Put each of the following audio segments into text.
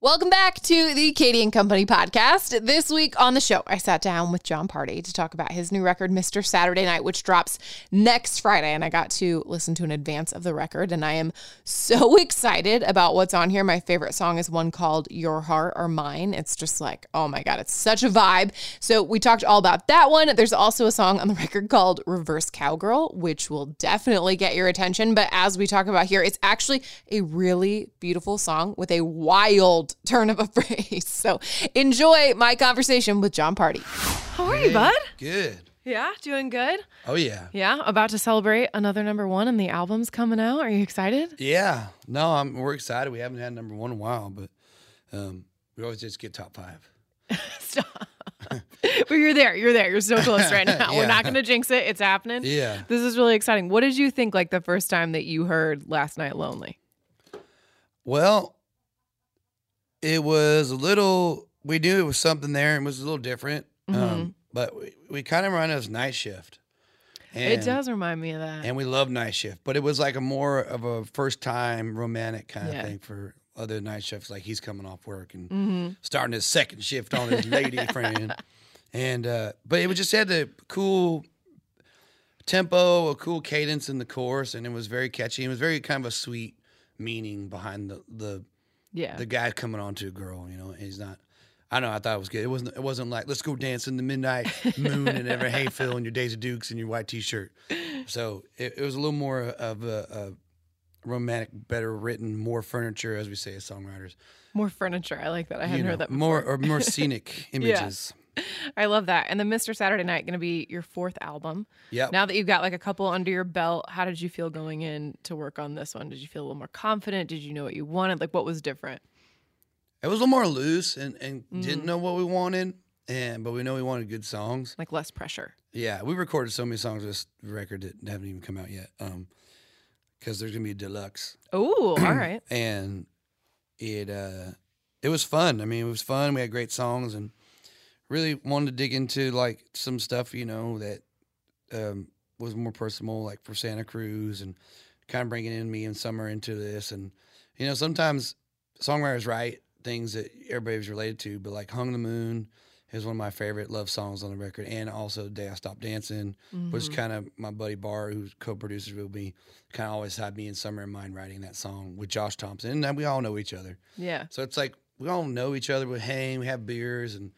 Welcome back to the Katie and Company podcast. This week on the show, I sat down with Jon Pardi to talk about his new record, Mr. Saturday Night, which drops next Friday. And I got to listen to an advance of the record, and I am so excited about what's on here. My favorite song is one called Your Heart or Mine. It's just like, oh my God, it's such a vibe. So we talked all about that one. There's also a song on the record called Reverse Cowgirl, which will definitely get your attention. But as we talk about here, it's actually a really beautiful song with a wild turn of a phrase. So enjoy my conversation with Jon Pardi. How are you, bud? Good. Yeah, doing good. Oh yeah. Yeah, about to celebrate another number one, and the album's coming out. Are you excited? Yeah. No, I'm. We're excited. We haven't had number one in a while, but um, we always just get top five. Stop. but you're there. You're there. You're so close right now. We're not going to jinx it. It's happening. Yeah. This is really exciting. What did you think like the first time that you heard Last Night Lonely? Well, it was a little. We knew it was something there, and it was a little different. Mm-hmm. Um, but we, we kind of run as night shift. And, it does remind me of that. and we love night shift, but it was like a more of a first time romantic kind Yeah. of thing for other night shifts. Like he's coming off work and Mm-hmm. starting his second shift on his lady friend, and uh, but it was just had the cool tempo, a cool cadence in the chorus, and it was very catchy. It was very kind of a sweet meaning behind the the yeah. the guy coming on to a girl. You know, he's not. I know. I thought it was good. It wasn't. It wasn't like let's go dance in the midnight moon and ever hay Phil and your Daisy Dukes and your white T-shirt. So it, it was a little more of a, a romantic, better written, more furniture, as we say as songwriters. more furniture. I like that. I You hadn't know, heard that before. more or more scenic images. I love that. And the Mr. Saturday Night going to be your fourth album. Yeah. Now that you've got like a couple under your belt, how did you feel going in to work on this one? Did you feel a little more confident? Did you know what you wanted? Like what was different? It was a little more loose and, and Mm-hmm. didn't know what we wanted, and but we know we wanted good songs. Like less pressure. Yeah, we recorded so many songs this record that haven't even come out yet. Um, because there's gonna be a deluxe. Oh, all right. and it uh it was fun. I mean, it was fun. We had great songs and really wanted to dig into like some stuff, you know, that um was more personal, like for Santa Cruz and kind of bringing in me and Summer into this. And you know, sometimes songwriters write things that everybody's related to, but like "Hung the Moon" is one of my favorite love songs on the record, and also "Day I Stopped Dancing," which kind of my buddy Bar, who's co-producers with me, kind of always had me and Summer in mind writing that song with Josh Thompson, and we all know each other. Yeah. So it's like we all know each other. We hang, we have beers, and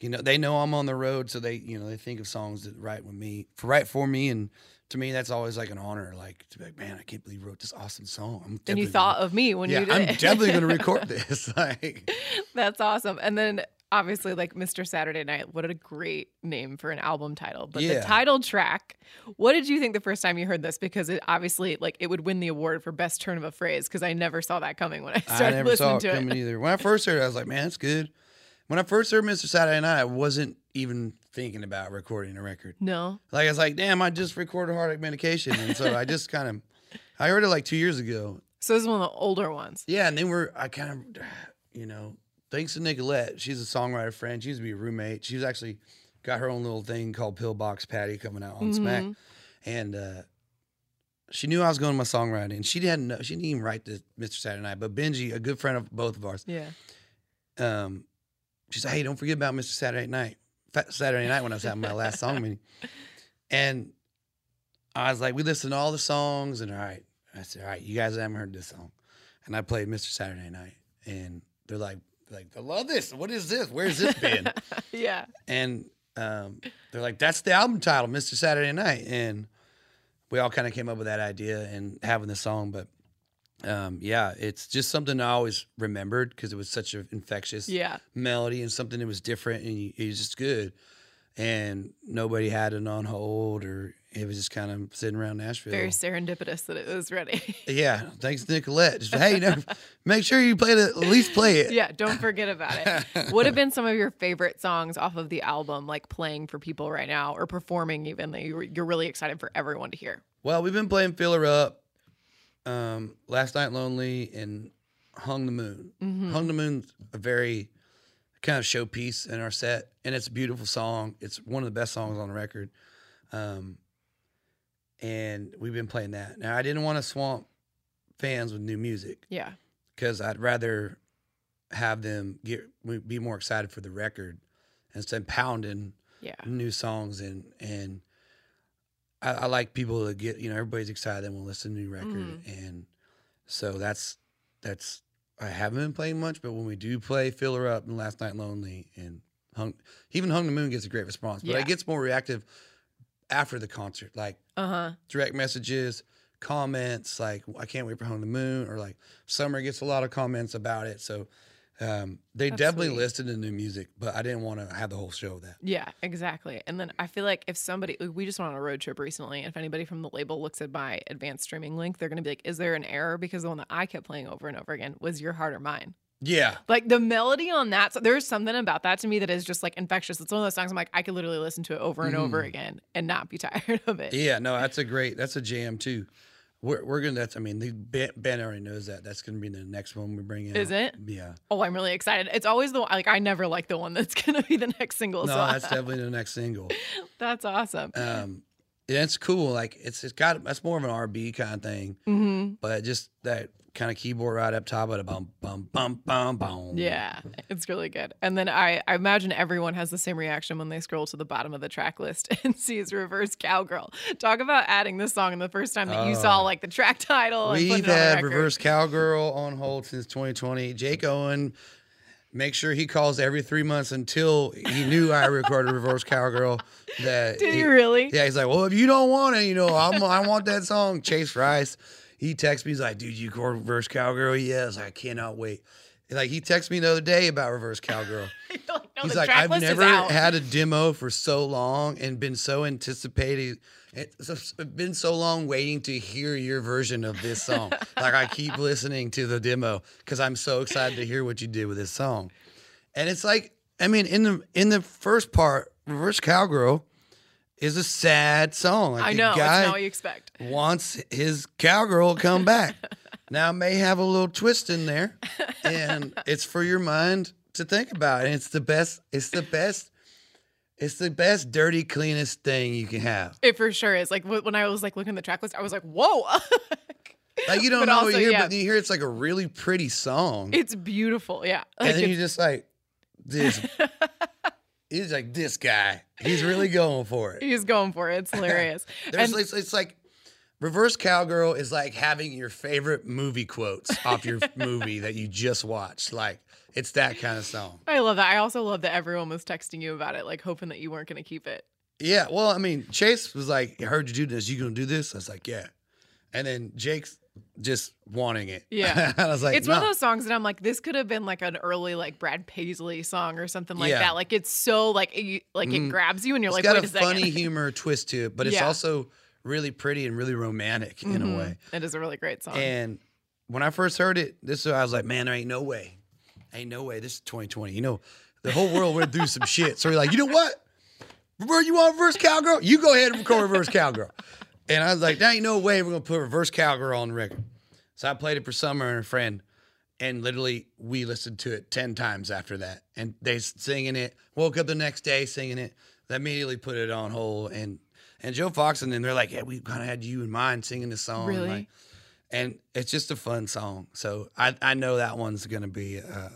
you know they know I'm on the road, so they you know they think of songs that write with me, for write for me, and to me that's always like an honor. Like to be like, man, I can't believe you wrote this awesome song. I'm And you thought gonna, of me when yeah, you did it. I'm definitely going to record this. like, That's awesome. And then obviously like Mr. Saturday Night, what a great name for an album title. But the title track, what did you think the first time you heard this? Because it obviously like it would win the award for best turn of a phrase because I never saw that coming when I I started saw listening it to coming it. either. When I first heard it, I was like, man, that's good. When I first heard Mr. Saturday Night, I wasn't even thinking about recording a record. No. Like I was like, damn, I just recorded Heartache Medication, and so I just kind of, I heard it like two years ago. So this is one of the older ones. Yeah, and then we're I kind of, you know, thanks to Nicolette, she's a songwriter friend. She used to be a roommate. She's actually got her own little thing called Pillbox Patty coming out on Smack, and uh, she knew I was going to my songwriting. And she didn't know she didn't even write the Mr. Saturday Night, but Benji, a good friend of both of ours, Yeah. um, she said, "Hey, don't forget about Mr. Saturday Night Saturday night when I was having my last song meeting, and I was like, we listened to all the songs, and all right, I said, all right, you guys haven't heard this song, and I played Mr. Saturday Night, and they're like, like I love this. What is this? Where's this been? yeah. and um, they're like, "That's the album title, Mr. Saturday Night," and we all kind of came up with that idea and having the song. But um, yeah, it's just something I always remembered because it was such an infectious Yeah. melody and something that was different and it was just good. And nobody had it on hold, or it was just kind of sitting around Nashville. Very serendipitous that it was ready. yeah, thanks Nicolette. Just hey, no, make sure you play it. at least play it. yeah, don't forget about it. What have been some of your favorite songs off of the album, like playing for people right now or performing even that you're really excited for everyone to hear? Well, we've been playing "Filler Up, um, Last Night Lonely, and Hung the Moon. Hung the Moon's a very kind of showpiece in our set, and it's a beautiful song. It's one of the best songs on the record. Um, and we've been playing that. Now, I didn't want to swamp fans with new music Yeah. because I'd rather have them get be more excited for the record instead of pounding Yeah. new songs and and I, I like people to get you know everybody's excited want to listen to a new record Mm-hmm. and so that's that's I haven't been playing much but when we do play fill her up and last night lonely and hung even hung the moon gets a great response but Yeah. it gets more reactive after the concert like Uh-huh. direct messages comments like I can't wait for hung the moon or like summer gets a lot of comments about it so um, they That's definitely sweet. listed the new music but I didn't want to have the whole show of that Yeah, exactly. And then I feel like if somebody, like, we just went on a road trip recently, and if anybody from the label looks at my advanced streaming link, they're going to be like, is there an error? Because the one that I kept playing over and over again was Your Heart or Mine. yeah Like the melody on that, so there's something about that to me that is just like infectious. It's one of those songs I'm like, I could literally listen to it over and over again and not be tired of it. Yeah, no, that's a great, that's a jam too. We're, we're gonna. That's. I mean, the Ben, already knows that. That's gonna be the next one we bring in. Is it? Yeah. Oh, I'm really excited. It's always the one, like, I never like the one that's to be the next single. No, so that's definitely the next single. that's awesome. Um, yeah, it's cool. Like it's it's got that's more of an RB kind of thing, hmm but just that kind of keyboard right up top of it, bum bum bum bum bum. Yeah, it's really good. And then I, I imagine everyone has the same reaction when they scroll to the bottom of the track list and sees Reverse Cowgirl. Talk about adding this song in the first time that you saw Oh. like the track title. We've putting it on the had reverse cowgirl on hold since 2020. Jake Owen, make sure he calls every three months until he knew I recorded reverse cowgirl. That Did he- you really? Yeah, he's like, well, if you don't want it, you know, I'm, I want that song. Chase Rice, he texts me, he's like, dude, you record reverse cowgirl? Yes, I cannot wait. Like he texted me the other day about reverse cowgirl. Like, no, He's like, I've never had a demo for so long and been so anticipated. Eh, it's been so long waiting to hear your version of this song. like I keep listening to the demo because I'm so excited to hear what you did with this song. And it's like, I mean, in the in the first part, Reverse Cowgirl is a sad song. Like I know. It's guy not what you expect. wants his cowgirl to come back. now it may have a little twist in there, and it's for your mind to think about. And it's the best. It's the best. It's the best, dirty, cleanest thing you can have. It for sure is. Like when I was like looking at the track list, I was like, whoa. Like you don't But know what also, you hear, yeah. but then you hear it's like a really pretty song, it's beautiful. Yeah. Like and then it's- you just like this. he's like this guy. He's really going for it. he's going for it. It's hilarious. And it's, it's like reverse cowgirl is like having your favorite movie quotes off your movie that you just watched. Like it's that kind of song. I love that. I also love that everyone was texting you about it, like hoping that you weren't going to keep it. Yeah. Well, I mean, Chase was like, I heard you do this. You gonna do this? I was like, yeah. And then Jake's just wanting it. Yeah. I was like, it's one of those songs that I'm like, this could have been like an early like Brad Paisley song or something like Yeah. that. Like it's so like it, like it Mhm. grabs you and you're It's like, got wait a a, funny humor twist to it, but it's Yeah. also really pretty and really romantic in Mhm. a way. It is a really great song. And when I first heard it, this I was like, man, there ain't no way. Ain't no way. This is 2020. You know, the whole world went through some shit. So we're like, you know what? Reverse, you want reverse cowgirl? You go ahead and record reverse cowgirl. And I was like, there ain't no way we're gonna put reverse cowgirl on the record. So I played it for Summer and a friend, and literally we listened to it 10 times after that. And they singing it, woke up the next day singing it. They immediately put it on hold. And and Joe Fox and then they're like, yeah, we kind of had you in mind singing this song. Really? Like, and it's just a fun song. So I, I know that one's going to be uh,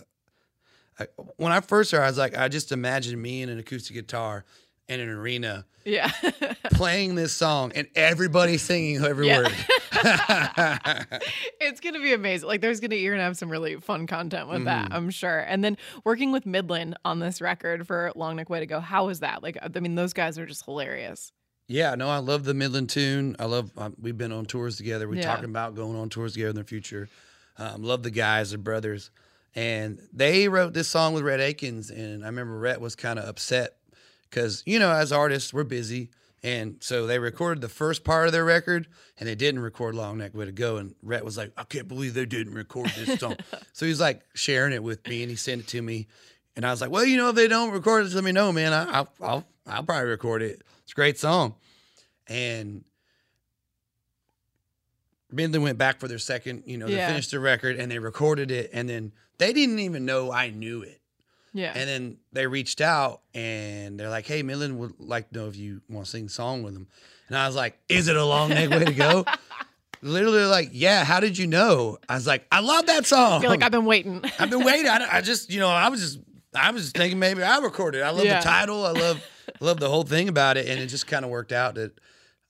I, when I first heard, I was like, I just imagined me and an acoustic guitar in an arena Yeah. playing this song and everybody singing every Yeah. word. it's gonna be amazing. Like there's gonna you're gonna have some really fun content with that, Mm. I'm sure. And then working with Midland on this record for Long Neck Way to Go, how was that? Like I mean, those guys are just hilarious. Yeah, no, I love the Midland tune. I love. Um, we've been on tours together. We're Yeah. talking about going on tours together in the future. Um, love the guys, they're brothers, and they wrote this song with Rhett Akins. And I remember Rhett was kind of upset because you know, as artists, we're busy, and so they recorded the first part of their record, and they didn't record "Long Neck Way to Go." And Rhett was like, "I can't believe they didn't record this song." so he's like sharing it with me, and he sent it to me. And I was like, well, you know, if they don't record it, let me know, man. I, I'll, I'll, I'll probably record it. It's a great song. And Midland went back for their second, you know, they Yeah. finished the record and they recorded it. And then they didn't even know I knew it. Yeah. And then they reached out and they're like, hey, Midland would like to know if you want to sing a song with them. And I was like, is it a long neck way to go? Literally, like, yeah, how did you know? I was like, I love that song. You're like, I've been waiting. I've been waiting. I, I just, you know, I was just, I was just thinking maybe I recorded. it. I love Yeah. the title. I love, love the whole thing about it, and it just kind of worked out that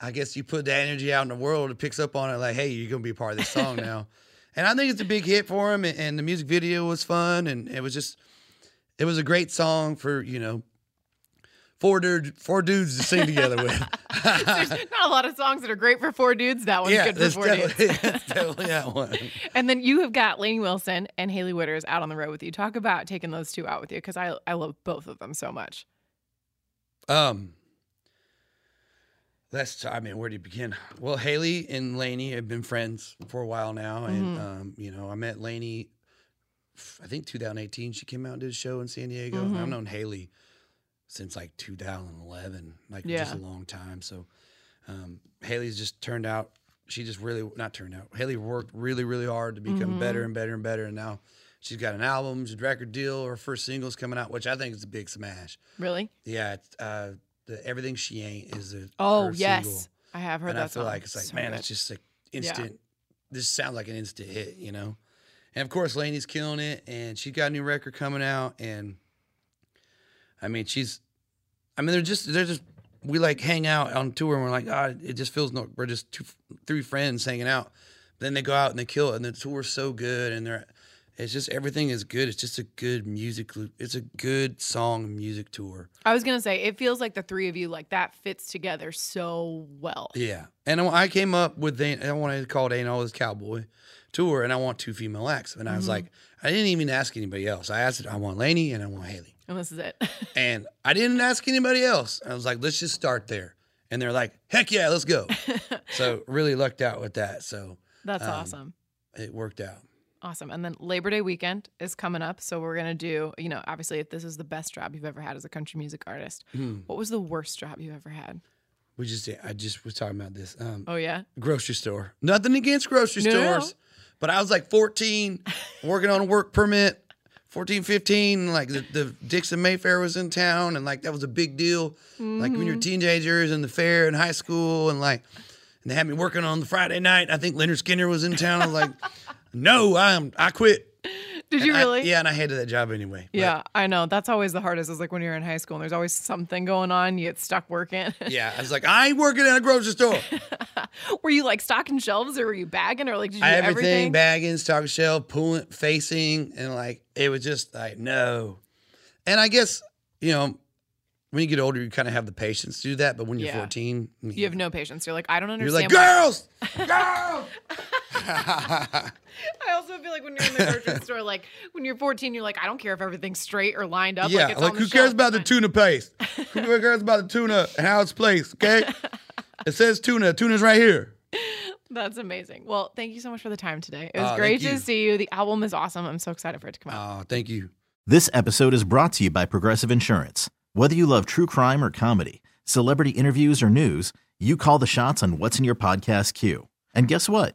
I guess you put the energy out in the world, it picks up on it. Like, hey, you're gonna be a part of this song now, and I think it's a big hit for him. And, and the music video was fun, and it was just, it was a great song for you know, four dudes, four dudes to sing together with. There's not a lot of songs that are great for four dudes. That one's yeah, good for four dudes. definitely, that's definitely that one. And then you have got Lainey Wilson and Hailey Whitters out on the road with you. Talk about taking those two out with you because I I love both of them so much. Um, that's I mean, where do you begin? Well, Haley and Lainey have been friends for a while now, and um, you know, I met Lainey. I think 2018. She came out and did a show in San Diego. Mhm. I've known Hailey since like 2011, like Yeah. just a long time. So um, Hailey's just turned out. She just really not turned out. Hailey worked really, really hard to become Mhm. better and better and better, and now she's got an album, she's a record deal. Her first single's coming out, which I think is a big smash. Really? Yeah, it's, uh, the Everything She Ain't is a Oh yes, single. I have heard and that I feel song. like it's like So man, good. it's just like instant. This sounds like an instant hit, you know. And of course, Lainey's killing it, and she's got a new record coming out, and I mean, she's, I mean, they're just they're just we like hang out on tour, and we're like, ah, it just feels no, we're just two, three friends hanging out. Then they go out and they kill it, and the tour's so good, and they're. It's just everything is good. It's just a good music. It's a good song music tour. I was gonna say it feels like the three of you like that fits together so well. Yeah, and I came up with I wanted to call it Ain't Always Cowboy tour, and I want two female acts, and I was like, I didn't even ask anybody else. I asked, I want Lainey and I want Hailey, And this is it. and I didn't ask anybody else. I was like, let's just start there, and they're like, heck yeah, let's go. so really lucked out with that. So That's Um, awesome. it worked out. Awesome. And then Labor Day weekend is coming up. So we're going to do, you know, obviously, if this is the best job you've ever had as a country music artist, Hmm. what was the worst job you've ever had? We just I just was talking about this. Um, Oh, yeah. grocery store. Nothing against grocery no. stores. But I was like 14, working on a work permit, 14, 15. Like the, the Dixon May Fair was in town, and like that was a big deal. Like when you're mm. teenagers and the fair in high school, and like, and they had me working on the Friday night. I think Lynyrd Skynyrd was in town. I was like, no, I'm I quit. Did you And I- really? yeah, and I hated that job anyway. But, Yeah, I know. That's always the hardest is like when you're in high school and there's always something going on, you get stuck working. yeah, I was like, I ain't working at a grocery store. were you like stocking shelves or were you bagging or like did you do everything, everything? bagging, stock shelf, pulling, facing, and like it was just like no. And I guess you know when you get older, you kind of have the patience to do that. But when you're Yeah. 14, you have no patience. You're like, I don't understand. You're like girls, girls. I also feel like when you're in the grocery store, like when you're 14, you're like, I don't care if everything's straight or lined up. yeah, like, it's like on who the cares about the tuna paste? who cares about the tuna and how it's placed? Okay, it says tuna. Tuna's right here. That's amazing. Well, thank you so much for the time today. It was Oh, great to you. see you. The album is awesome. I'm so excited for it to come out. Oh, thank you. This episode is brought to you by Progressive Insurance. Whether you love true crime or comedy, celebrity interviews or news, you call the shots on what's in your podcast queue. And guess what?